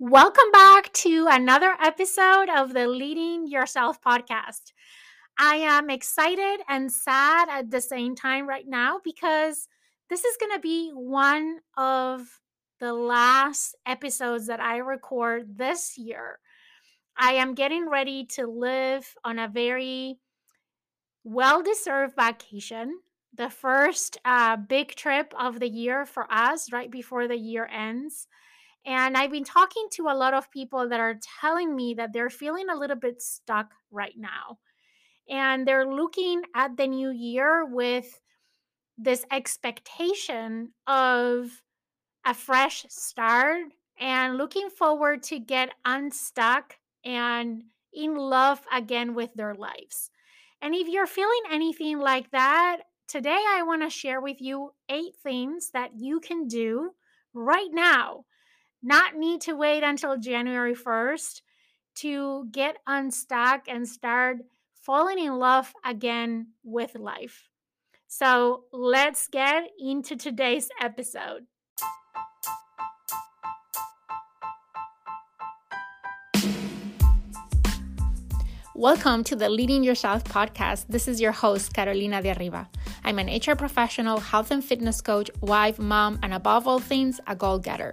Welcome back to another episode of the Leading Yourself podcast. I am excited and sad at the same time right now because this is going to be one of the last episodes that I record this year. I am getting ready to live on a very well deserved vacation, the first uh, big trip of the year for us right before the year ends. And I've been talking to a lot of people that are telling me that they're feeling a little bit stuck right now. And they're looking at the new year with this expectation of a fresh start and looking forward to get unstuck and in love again with their lives. And if you're feeling anything like that, today I want to share with you eight things that you can do right now not need to wait until January 1st to get unstuck and start falling in love again with life. So let's get into today's episode. Welcome to the Leading Yourself podcast. This is your host, Carolina de Arriba. I'm an HR professional, health and fitness coach, wife, mom, and above all things, a goal getter.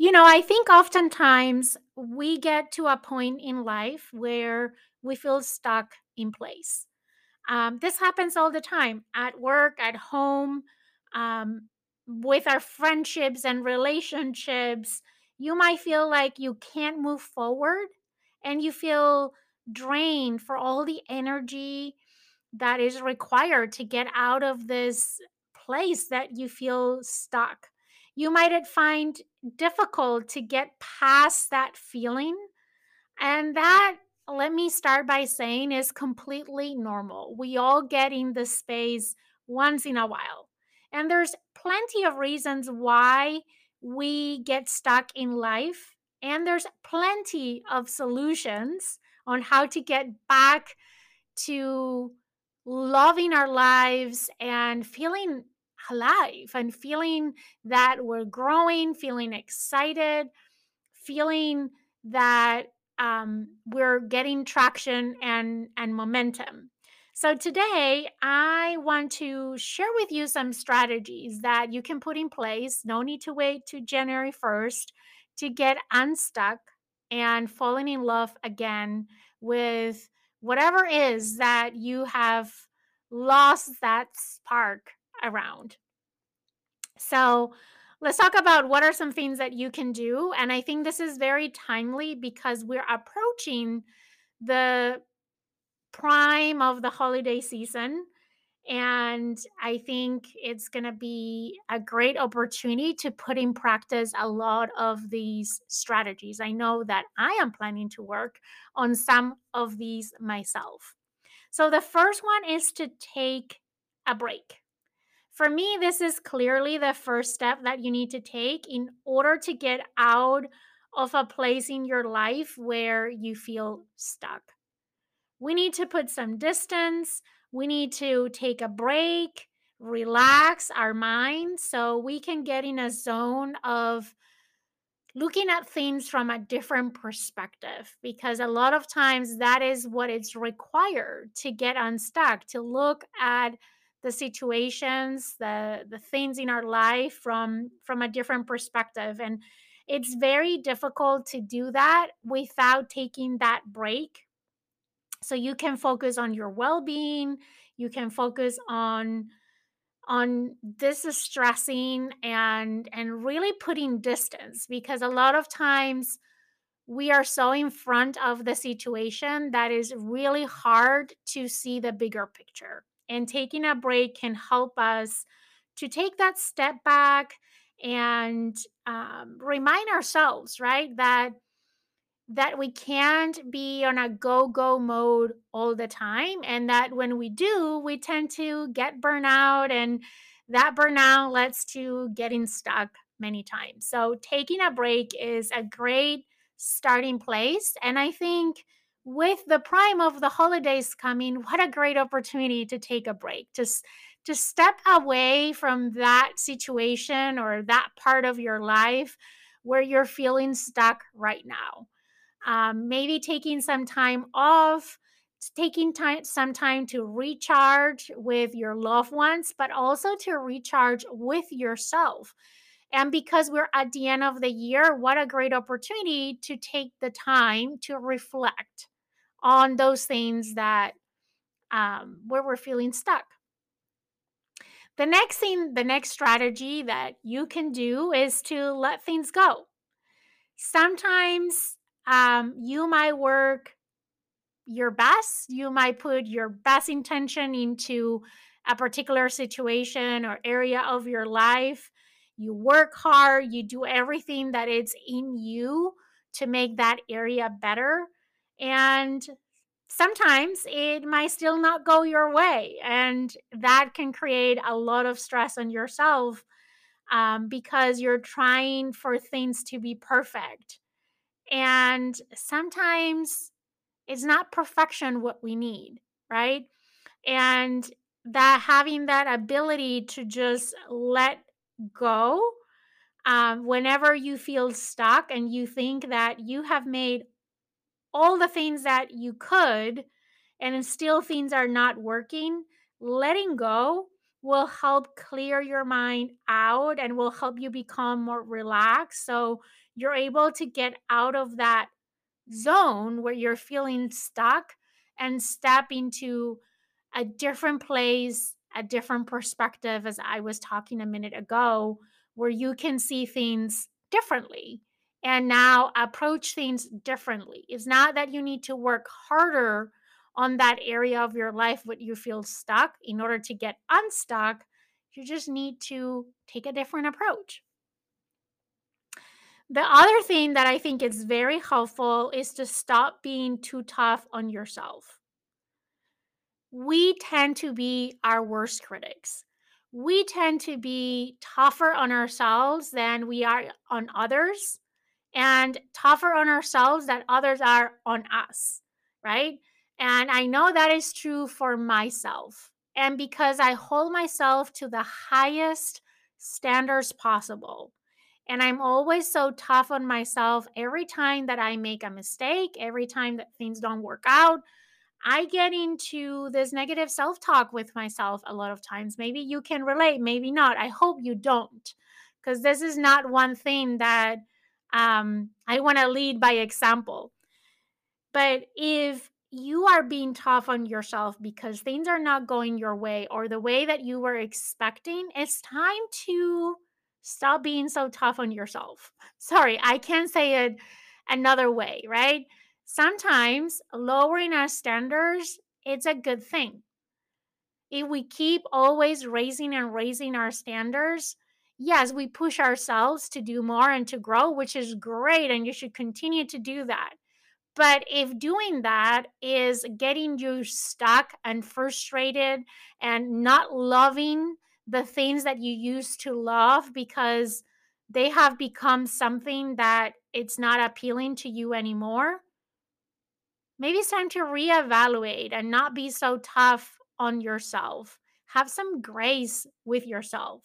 You know, I think oftentimes we get to a point in life where we feel stuck in place. Um, this happens all the time at work, at home, um, with our friendships and relationships. You might feel like you can't move forward and you feel drained for all the energy that is required to get out of this place that you feel stuck you might find difficult to get past that feeling. And that, let me start by saying, is completely normal. We all get in this space once in a while. And there's plenty of reasons why we get stuck in life. And there's plenty of solutions on how to get back to loving our lives and feeling alive and feeling that we're growing, feeling excited, feeling that um, we're getting traction and, and momentum. So, today I want to share with you some strategies that you can put in place. No need to wait to January 1st to get unstuck and falling in love again with whatever is that you have lost that spark around. So, let's talk about what are some things that you can do. And I think this is very timely because we're approaching the prime of the holiday season. And I think it's going to be a great opportunity to put in practice a lot of these strategies. I know that I am planning to work on some of these myself. So, the first one is to take a break. For me, this is clearly the first step that you need to take in order to get out of a place in your life where you feel stuck. We need to put some distance. We need to take a break, relax our mind so we can get in a zone of looking at things from a different perspective because a lot of times that is what is required to get unstuck to look at the situations the the things in our life from from a different perspective and it's very difficult to do that without taking that break. So you can focus on your well-being you can focus on on distressing and and really putting distance because a lot of times we are so in front of the situation that is really hard to see the bigger picture and taking a break can help us to take that step back and um, remind ourselves, right, that that we can't be on a go go mode all the time and that when we do we tend to get burnout and that burnout leads to getting stuck many times. So taking a break is a great starting place and i think with the prime of the holidays coming what a great opportunity to take a break just to step away from that situation or that part of your life where you're feeling stuck right now. Um, maybe taking some time off taking time some time to recharge with your loved ones but also to recharge with yourself. And because we're at the end of the year what a great opportunity to take the time to reflect on those things that um, where we're feeling stuck the next thing the next strategy that you can do is to let things go sometimes um, you might work your best. You might put your best intention into a particular situation or area of your life. You work hard, you do everything that is in you to make that area better. And sometimes it might still not go your way. And that can create a lot of stress on yourself um, because you're trying for things to be perfect. And sometimes it's not perfection what we need, right? And that having that ability to just let go um, whenever you feel stuck and you think that you have made all the things that you could and still things are not working, letting go will help clear your mind out and will help you become more relaxed. So you're able to get out of that zone where you're feeling stuck and step into a different place, a different perspective, as I was talking a minute ago, where you can see things differently and now approach things differently. It's not that you need to work harder on that area of your life where you feel stuck in order to get unstuck. You just need to take a different approach. The other thing that I think is very helpful is to stop being too tough on yourself. We tend to be our worst critics. We tend to be tougher on ourselves than we are on others, and tougher on ourselves than others are on us, right? And I know that is true for myself. And because I hold myself to the highest standards possible, and I'm always so tough on myself every time that I make a mistake, every time that things don't work out. I get into this negative self talk with myself a lot of times. Maybe you can relate, maybe not. I hope you don't, because this is not one thing that um, I want to lead by example. But if you are being tough on yourself because things are not going your way or the way that you were expecting, it's time to Stop being so tough on yourself. Sorry, I can't say it another way, right? Sometimes lowering our standards, it's a good thing. If we keep always raising and raising our standards, yes, we push ourselves to do more and to grow, which is great. And you should continue to do that. But if doing that is getting you stuck and frustrated and not loving the things that you used to love because they have become something that it's not appealing to you anymore, maybe it's time to reevaluate and not be so tough on yourself. Have some grace with yourself.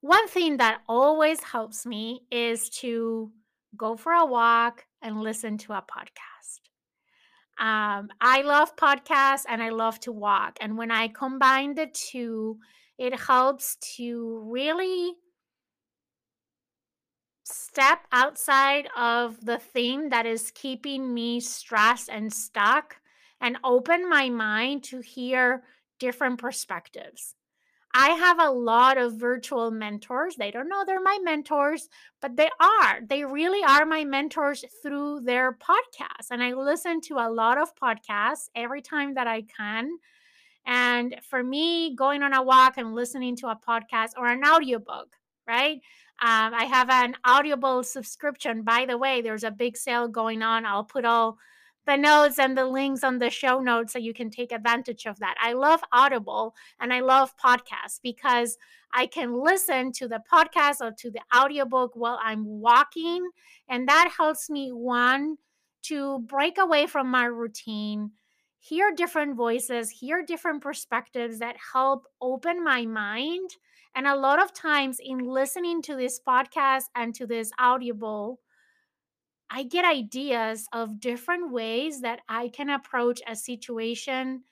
One thing that always helps me is to go for a walk and listen to a podcast. Um, I love podcasts and I love to walk. And when I combine the two, it helps to really step outside of the thing that is keeping me stressed and stuck and open my mind to hear different perspectives. I have a lot of virtual mentors. They don't know they're my mentors, but they are. They really are my mentors through their podcasts. And I listen to a lot of podcasts every time that I can. And for me, going on a walk and listening to a podcast or an audiobook, right? Um, I have an Audible subscription. By the way, there's a big sale going on. I'll put all the notes and the links on the show notes so you can take advantage of that. I love Audible and I love podcasts because I can listen to the podcast or to the audiobook while I'm walking. And that helps me, one, to break away from my routine, hear different voices, hear different perspectives that help open my mind. And a lot of times in listening to this podcast and to this audible, I get ideas of different ways that I can approach a situation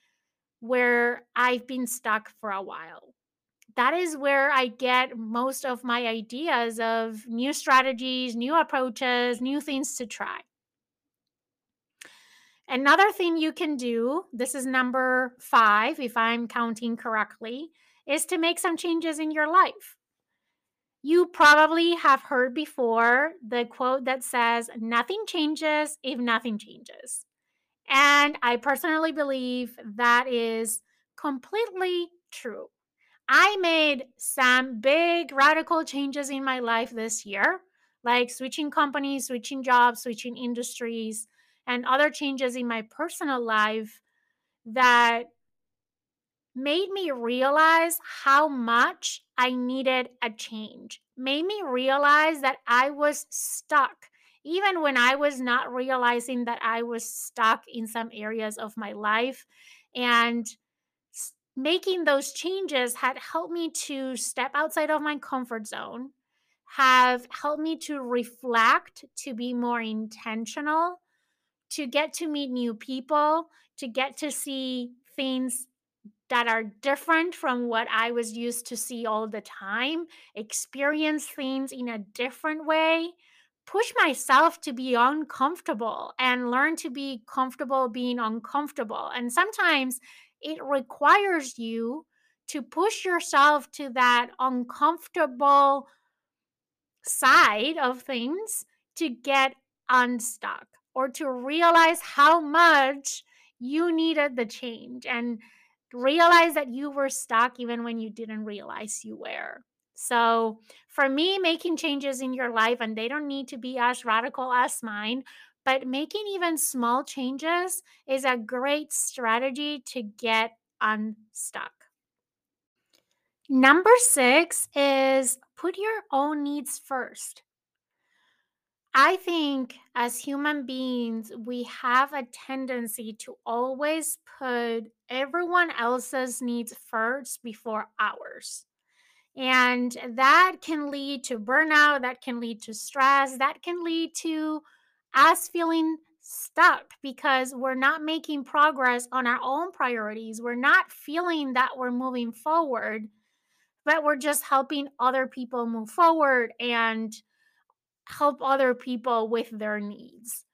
where I've been stuck for a while. That is where I get most of my ideas of new strategies, new approaches, new things to try. Another thing you can do, this is number five, if I'm counting correctly, is to make some changes in your life. You probably have heard before the quote that says, Nothing changes if nothing changes. And I personally believe that is completely true. I made some big radical changes in my life this year, like switching companies, switching jobs, switching industries, and other changes in my personal life that made me realize how much I needed a change, made me realize that I was stuck, even when I was not realizing that I was stuck in some areas of my life. And making those changes had helped me to step outside of my comfort zone, have helped me to reflect, to be more intentional, to get to meet new people, to get to see things that are different from what I was used to see all the time, experience things in a different way, push myself to be uncomfortable and learn to be comfortable being uncomfortable. And sometimes it requires you to push yourself to that uncomfortable side of things to get unstuck or to realize how much you needed the change and realize that you were stuck even when you didn't realize you were. So, for me, making changes in your life, and they don't need to be as radical as mine, but making even small changes is a great strategy to get unstuck. Number six is put your own needs first. I think as human beings, we have a tendency to always put everyone else's needs first before ours. And that can lead to burnout, that can lead to stress, that can lead to us feeling stuck because we're not making progress on our own priorities. We're not feeling that we're moving forward, but we're just helping other people move forward and help other people with their needs.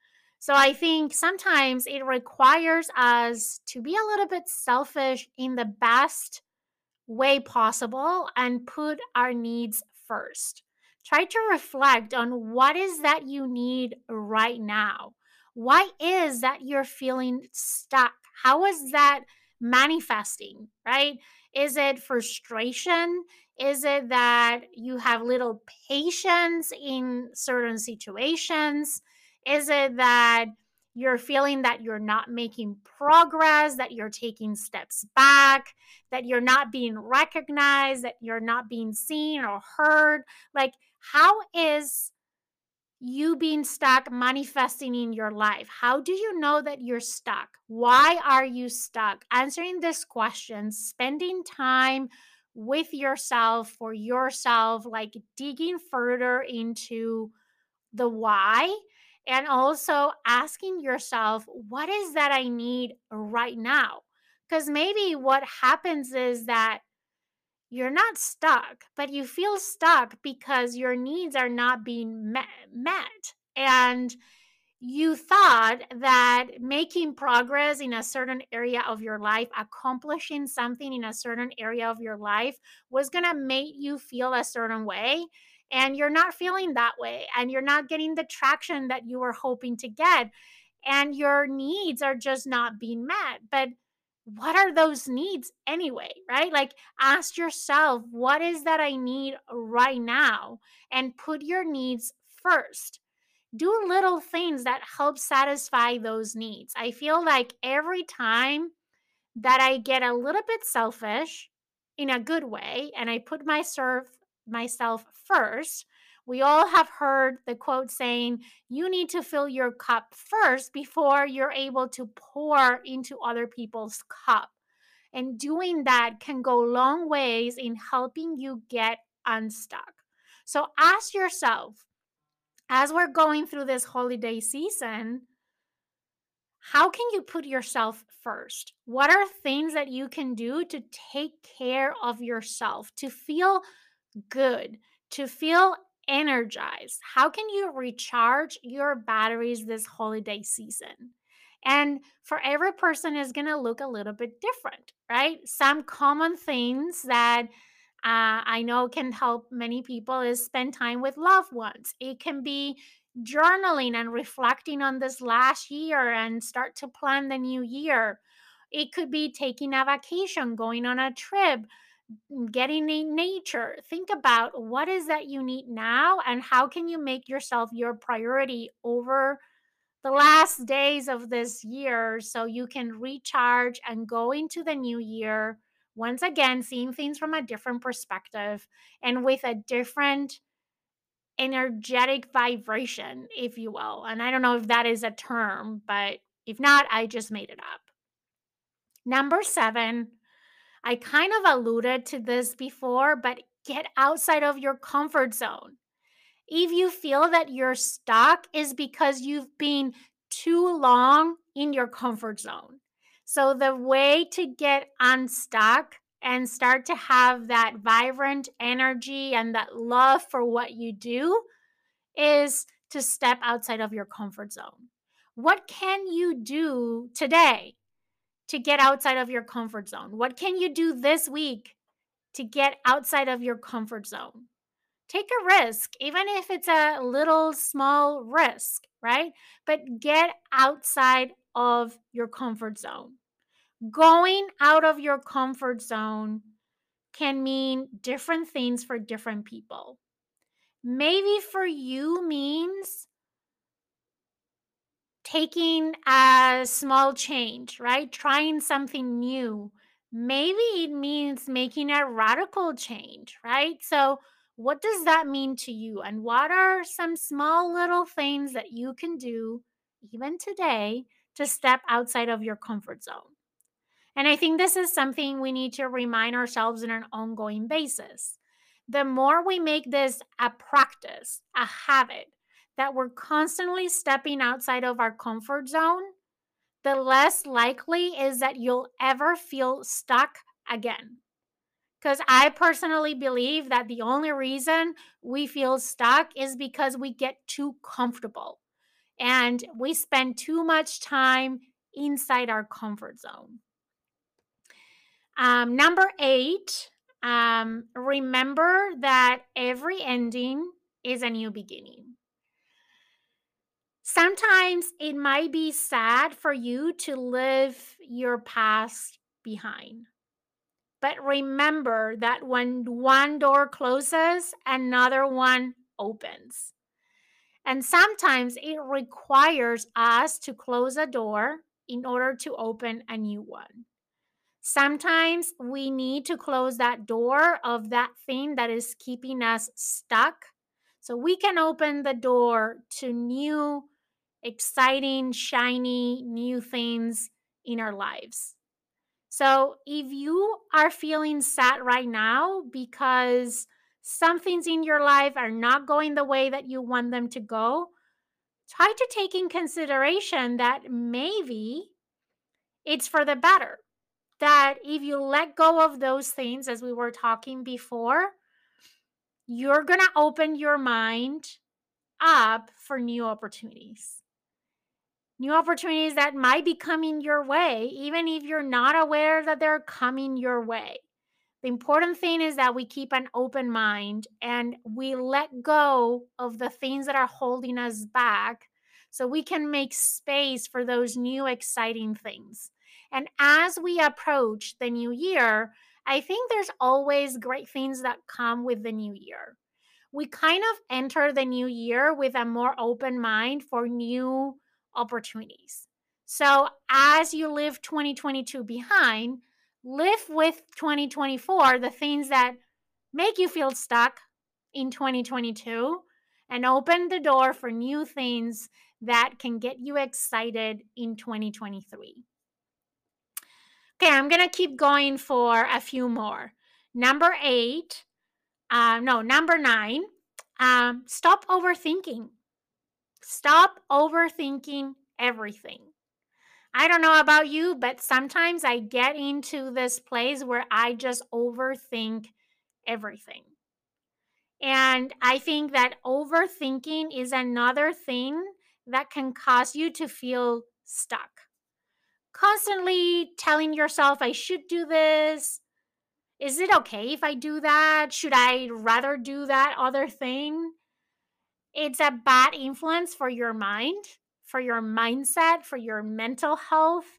So I think sometimes it requires us to be a little bit selfish in the best way possible and put our needs first. Try to reflect on what is that you need right now. Why is that you're feeling stuck? How is that manifesting, right? Is it frustration? Is it that you have little patience in certain situations? Is it that you're feeling that you're not making progress, that you're taking steps back, that you're not being recognized, that you're not being seen or heard? Like, how is you being stuck manifesting in your life? How do you know that you're stuck? Why are you stuck? Answering this question, spending time with yourself for yourself, like digging further into the why and also asking yourself, what is that I need right now? Because maybe what happens is that you're not stuck, but you feel stuck because your needs are not being met. And you thought that making progress in a certain area of your life, accomplishing something in a certain area of your life was going to make you feel a certain way. And you're not feeling that way. And you're not getting the traction that you were hoping to get. And your needs are just not being met. But what are those needs anyway, right? Like ask yourself, what is that I need right now? And put your needs first. Do little things that help satisfy those needs. I feel like every time that I get a little bit selfish in a good way and I put myself myself first, we all have heard the quote saying, you need to fill your cup first before you're able to pour into other people's cup. And doing that can go long ways in helping you get unstuck. So ask yourself, as we're going through this holiday season, how can you put yourself first? What are things that you can do to take care of yourself, to feel good, to feel energized? How can you recharge your batteries this holiday season? And for every person is going to look a little bit different, right? Some common things that uh, I know can help many people is spend time with loved ones. It can be journaling and reflecting on this last year and start to plan the new year. It could be taking a vacation, going on a trip, getting in nature. Think about what is that you need now and how can you make yourself your priority over the last days of this year so you can recharge and go into the new year once again seeing things from a different perspective and with a different energetic vibration if you will and i don't know if that is a term but if not i just made it up number 7 I kind of alluded to this before, but get outside of your comfort zone. If you feel that you're stuck, is because you've been too long in your comfort zone. So, the way to get unstuck and start to have that vibrant energy and that love for what you do is to step outside of your comfort zone. What can you do today to get outside of your comfort zone? What can you do this week to get outside of your comfort zone? Take a risk, even if it's a little small risk, right? But get outside of your comfort zone. Going out of your comfort zone can mean different things for different people. Maybe for you means taking a small change, right? Trying something new. Maybe it means making a radical change, right? So, what does that mean to you? And what are some small little things that you can do, even today, to step outside of your comfort zone? And I think this is something we need to remind ourselves on an ongoing basis. The more we make this a practice, a habit, that we're constantly stepping outside of our comfort zone, the less likely is that you'll ever feel stuck again. Because I personally believe that the only reason we feel stuck is because we get too comfortable and we spend too much time inside our comfort zone. Um, number eight, um, remember that every ending is a new beginning. Sometimes it might be sad for you to leave your past behind. But remember that when one door closes, another one opens. And sometimes it requires us to close a door in order to open a new one. Sometimes we need to close that door of that thing that is keeping us stuck so we can open the door to new exciting, shiny, new things in our lives. So if you are feeling sad right now because some things in your life are not going the way that you want them to go, try to take in consideration that maybe it's for the better. That if you let go of those things, as we were talking before, you're going to open your mind up for new opportunities new opportunities that might be coming your way, even if you're not aware that they're coming your way. The important thing is that we keep an open mind and we let go of the things that are holding us back so we can make space for those new exciting things. And as we approach the new year, I think there's always great things that come with the new year. We kind of enter the new year with a more open mind for new opportunities. So as you leave 2022 behind, live with 2024, the things that make you feel stuck in 2022, and open the door for new things that can get you excited in 2023. Okay, I'm going to keep going for a few more. Number eight, uh, no, number nine, um, stop overthinking. Stop overthinking everything. I don't know about you, but sometimes I get into this place where I just overthink everything. And I think that overthinking is another thing that can cause you to feel stuck. Constantly telling yourself, I should do this. Is it okay if I do that? Should I rather do that other thing? It's a bad influence for your mind for your mindset, for your mental health.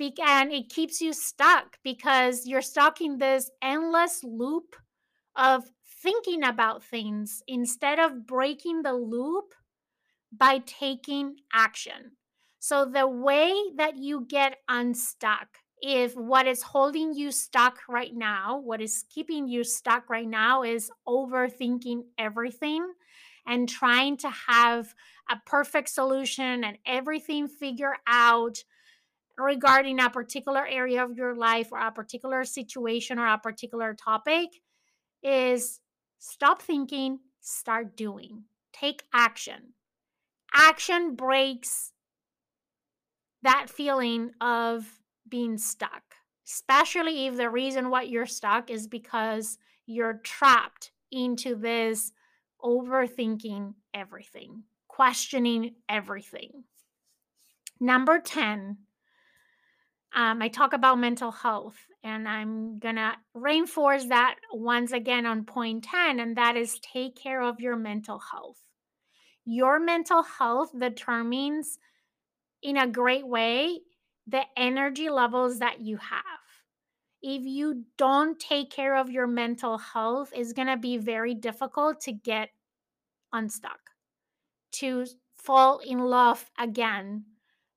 And it keeps you stuck because you're stuck in this endless loop of thinking about things instead of breaking the loop by taking action. So, the way that you get unstuck, if what is holding you stuck right now, what is keeping you stuck right now is overthinking everything and trying to have a perfect solution and everything figured out regarding a particular area of your life or a particular situation or a particular topic is stop thinking, start doing. Take action. Action breaks that feeling of being stuck, especially if the reason why you're stuck is because you're trapped into this overthinking everything questioning everything. Number 10, um, I talk about mental health, and I'm going to reinforce that once again on point 10, and that is take care of your mental health. Your mental health determines in a great way the energy levels that you have. If you don't take care of your mental health, it's going to be very difficult to get unstuck to fall in love again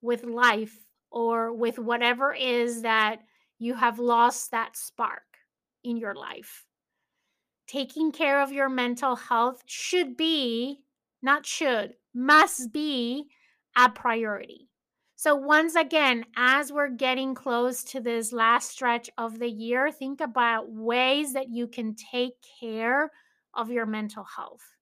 with life or with whatever is that you have lost that spark in your life. Taking care of your mental health should be, not should, must be a priority. So, once again, as we're getting close to this last stretch of the year, think about ways that you can take care of your mental health.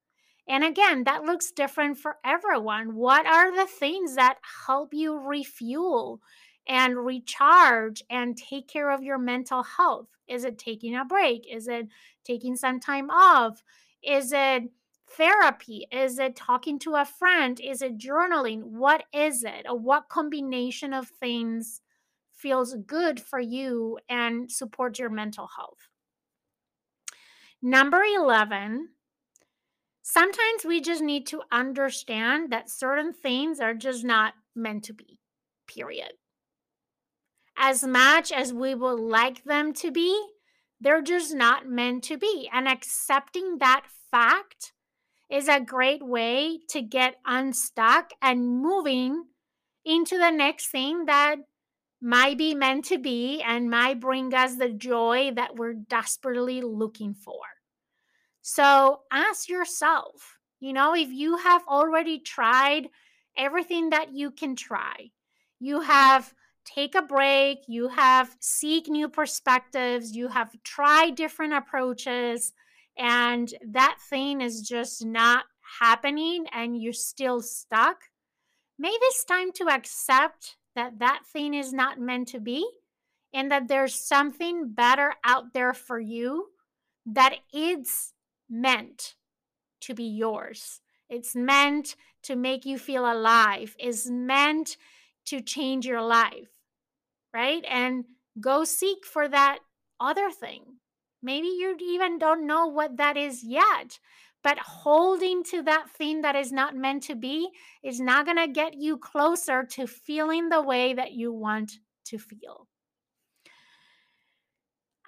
And again, that looks different for everyone. What are the things that help you refuel and recharge and take care of your mental health? Is it taking a break? Is it taking some time off? Is it therapy? Is it talking to a friend? Is it journaling? What is it? Or what combination of things feels good for you and supports your mental health? Number 11 sometimes we just need to understand that certain things are just not meant to be, period. As much as we would like them to be, they're just not meant to be. And accepting that fact is a great way to get unstuck and moving into the next thing that might be meant to be and might bring us the joy that we're desperately looking for. So ask yourself, you know, if you have already tried everything that you can try, you have take a break, you have seek new perspectives, you have tried different approaches and that thing is just not happening and you're still stuck, maybe it's time to accept that that thing is not meant to be and that there's something better out there for you that is meant to be yours. It's meant to make you feel alive. It's meant to change your life, right? And go seek for that other thing. Maybe you even don't know what that is yet, but holding to that thing that is not meant to be is not going to get you closer to feeling the way that you want to feel.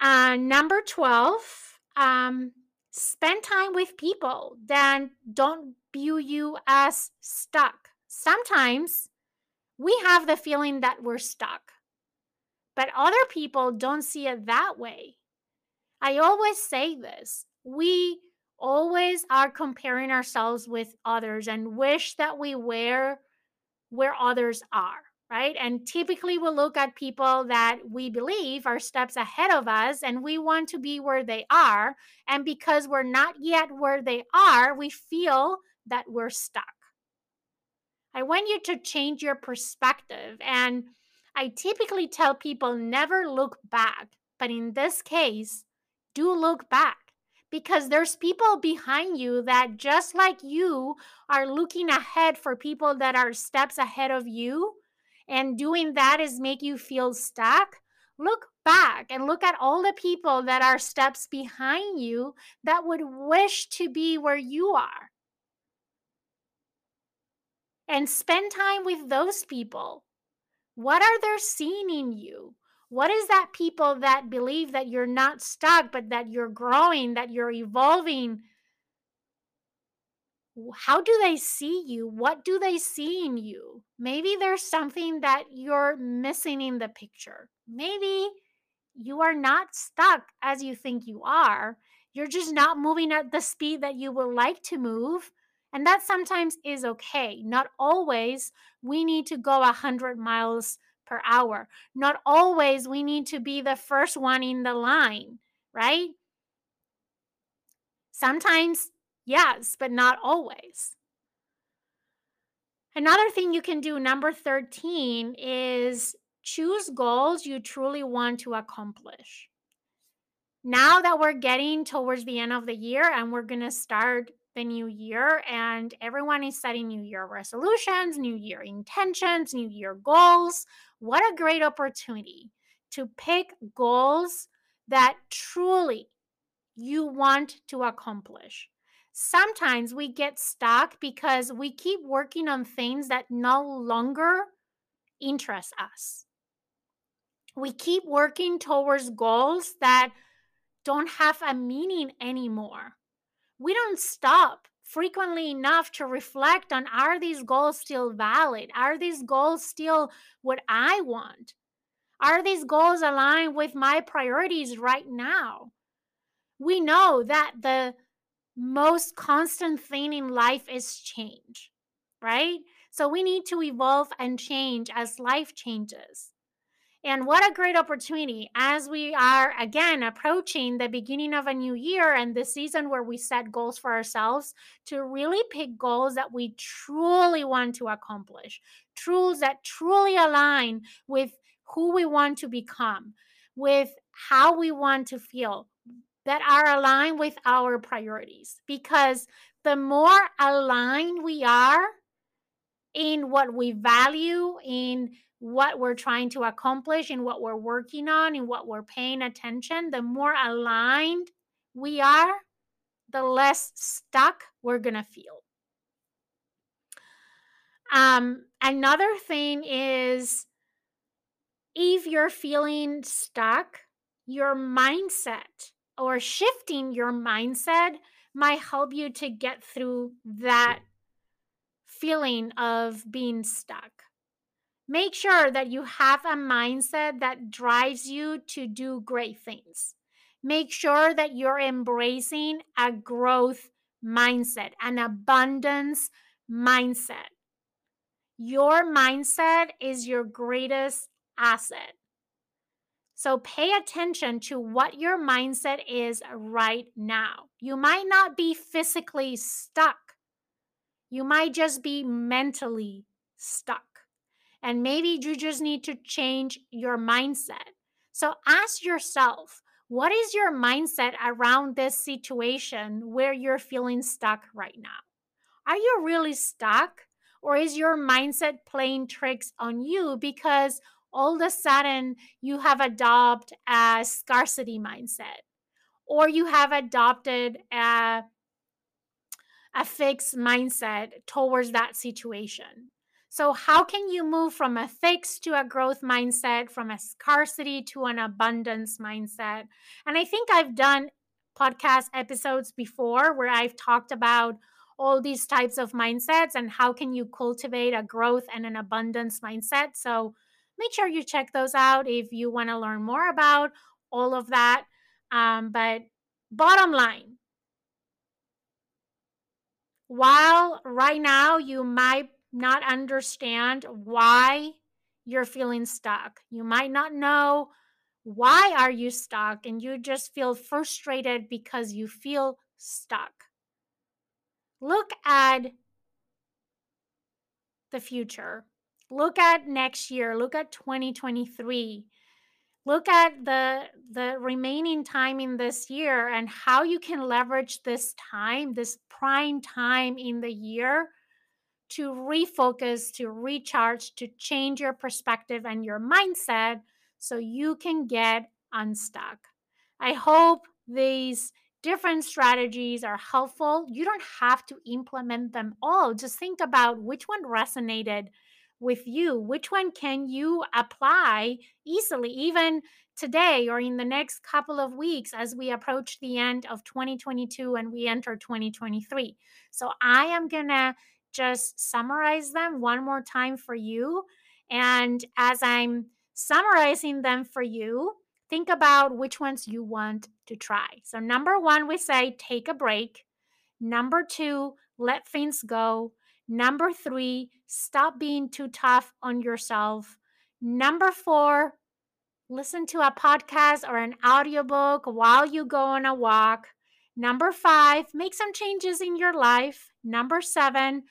Uh, number 12, um, spend time with people that don't view you as stuck. Sometimes we have the feeling that we're stuck, but other people don't see it that way. I always say this we always are comparing ourselves with others and wish that we were where others are right? And typically we look at people that we believe are steps ahead of us and we want to be where they are. And because we're not yet where they are, we feel that we're stuck. I want you to change your perspective. And I typically tell people never look back. But in this case, do look back because there's people behind you that just like you are looking ahead for people that are steps ahead of you and doing that is make you feel stuck, look back and look at all the people that are steps behind you that would wish to be where you are. And spend time with those people. What are they seeing in you? What is that people that believe that you're not stuck, but that you're growing, that you're evolving? how do they see you? What do they see in you? Maybe there's something that you're missing in the picture. Maybe you are not stuck as you think you are. You're just not moving at the speed that you would like to move. And that sometimes is okay. Not always we need to go 100 miles per hour. Not always we need to be the first one in the line, right? Sometimes Yes, but not always. Another thing you can do, number 13, is choose goals you truly want to accomplish. Now that we're getting towards the end of the year and we're going to start the new year, and everyone is setting new year resolutions, new year intentions, new year goals, what a great opportunity to pick goals that truly you want to accomplish sometimes we get stuck because we keep working on things that no longer interest us. We keep working towards goals that don't have a meaning anymore. We don't stop frequently enough to reflect on are these goals still valid? Are these goals still what I want? Are these goals aligned with my priorities right now? We know that the most constant thing in life is change, right? So we need to evolve and change as life changes. And what a great opportunity as we are again approaching the beginning of a new year and the season where we set goals for ourselves to really pick goals that we truly want to accomplish, truths that truly align with who we want to become, with how we want to feel, that are aligned with our priorities. Because the more aligned we are in what we value, in what we're trying to accomplish, and what we're working on, and what we're paying attention, the more aligned we are, the less stuck we're going to feel. Um, another thing is if you're feeling stuck, your mindset or shifting your mindset might help you to get through that feeling of being stuck. Make sure that you have a mindset that drives you to do great things. Make sure that you're embracing a growth mindset, an abundance mindset. Your mindset is your greatest asset. So pay attention to what your mindset is right now. You might not be physically stuck, you might just be mentally stuck. And maybe you just need to change your mindset. So ask yourself, what is your mindset around this situation where you're feeling stuck right now? Are you really stuck? Or is your mindset playing tricks on you because all of a sudden you have adopted a scarcity mindset or you have adopted a, a fixed mindset towards that situation. So, how can you move from a fixed to a growth mindset, from a scarcity to an abundance mindset? And I think I've done podcast episodes before where I've talked about all these types of mindsets and how can you cultivate a growth and an abundance mindset. So, make sure you check those out if you want to learn more about all of that. Um, but bottom line, while right now you might not understand why you're feeling stuck, you might not know why are you stuck and you just feel frustrated because you feel stuck. Look at the future. Look at next year. Look at 2023 look at the the remaining time in this year and how you can leverage this time this prime time in the year to refocus to recharge to change your perspective and your mindset so you can get unstuck. I hope these different strategies are helpful. You don't have to implement them all. Just think about which one resonated with you. Which one can you apply easily even today or in the next couple of weeks as we approach the end of 2022 and we enter 2023 so i am going to just summarize them one more time for you and as i'm summarizing them for you think about which ones you want to try so number 1 we say take a break number 2 let things go Number three, stop being too tough on yourself. Number four, listen to a podcast or an audiobook while you go on a walk. Number five, make some changes in your life. Number seven,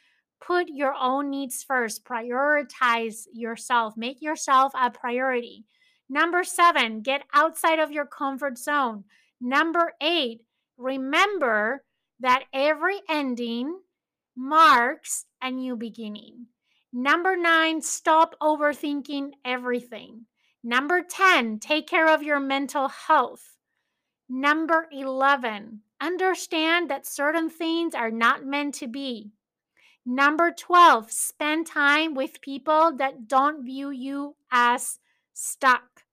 put your own needs first. Prioritize yourself, make yourself a priority. Number seven, get outside of your comfort zone. Number eight, remember that every ending marks a new beginning. Number nine, stop overthinking everything. Number 10, take care of your mental health. Number 11, understand that certain things are not meant to be. Number 12, spend time with people that don't view you as stuck.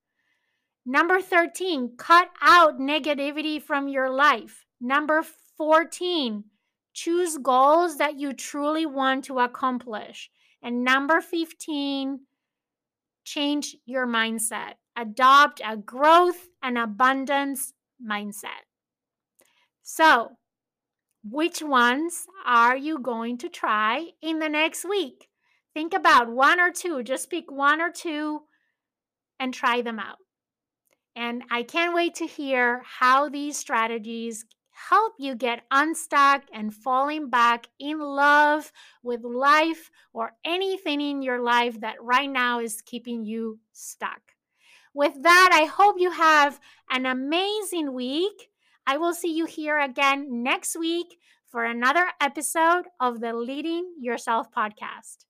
Number 13, cut out negativity from your life. Number 14, Choose goals that you truly want to accomplish. And number 15, change your mindset. Adopt a growth and abundance mindset. So, which ones are you going to try in the next week? Think about one or two, just pick one or two and try them out. And I can't wait to hear how these strategies help you get unstuck and falling back in love with life or anything in your life that right now is keeping you stuck. With that, I hope you have an amazing week. I will see you here again next week for another episode of the Leading Yourself podcast.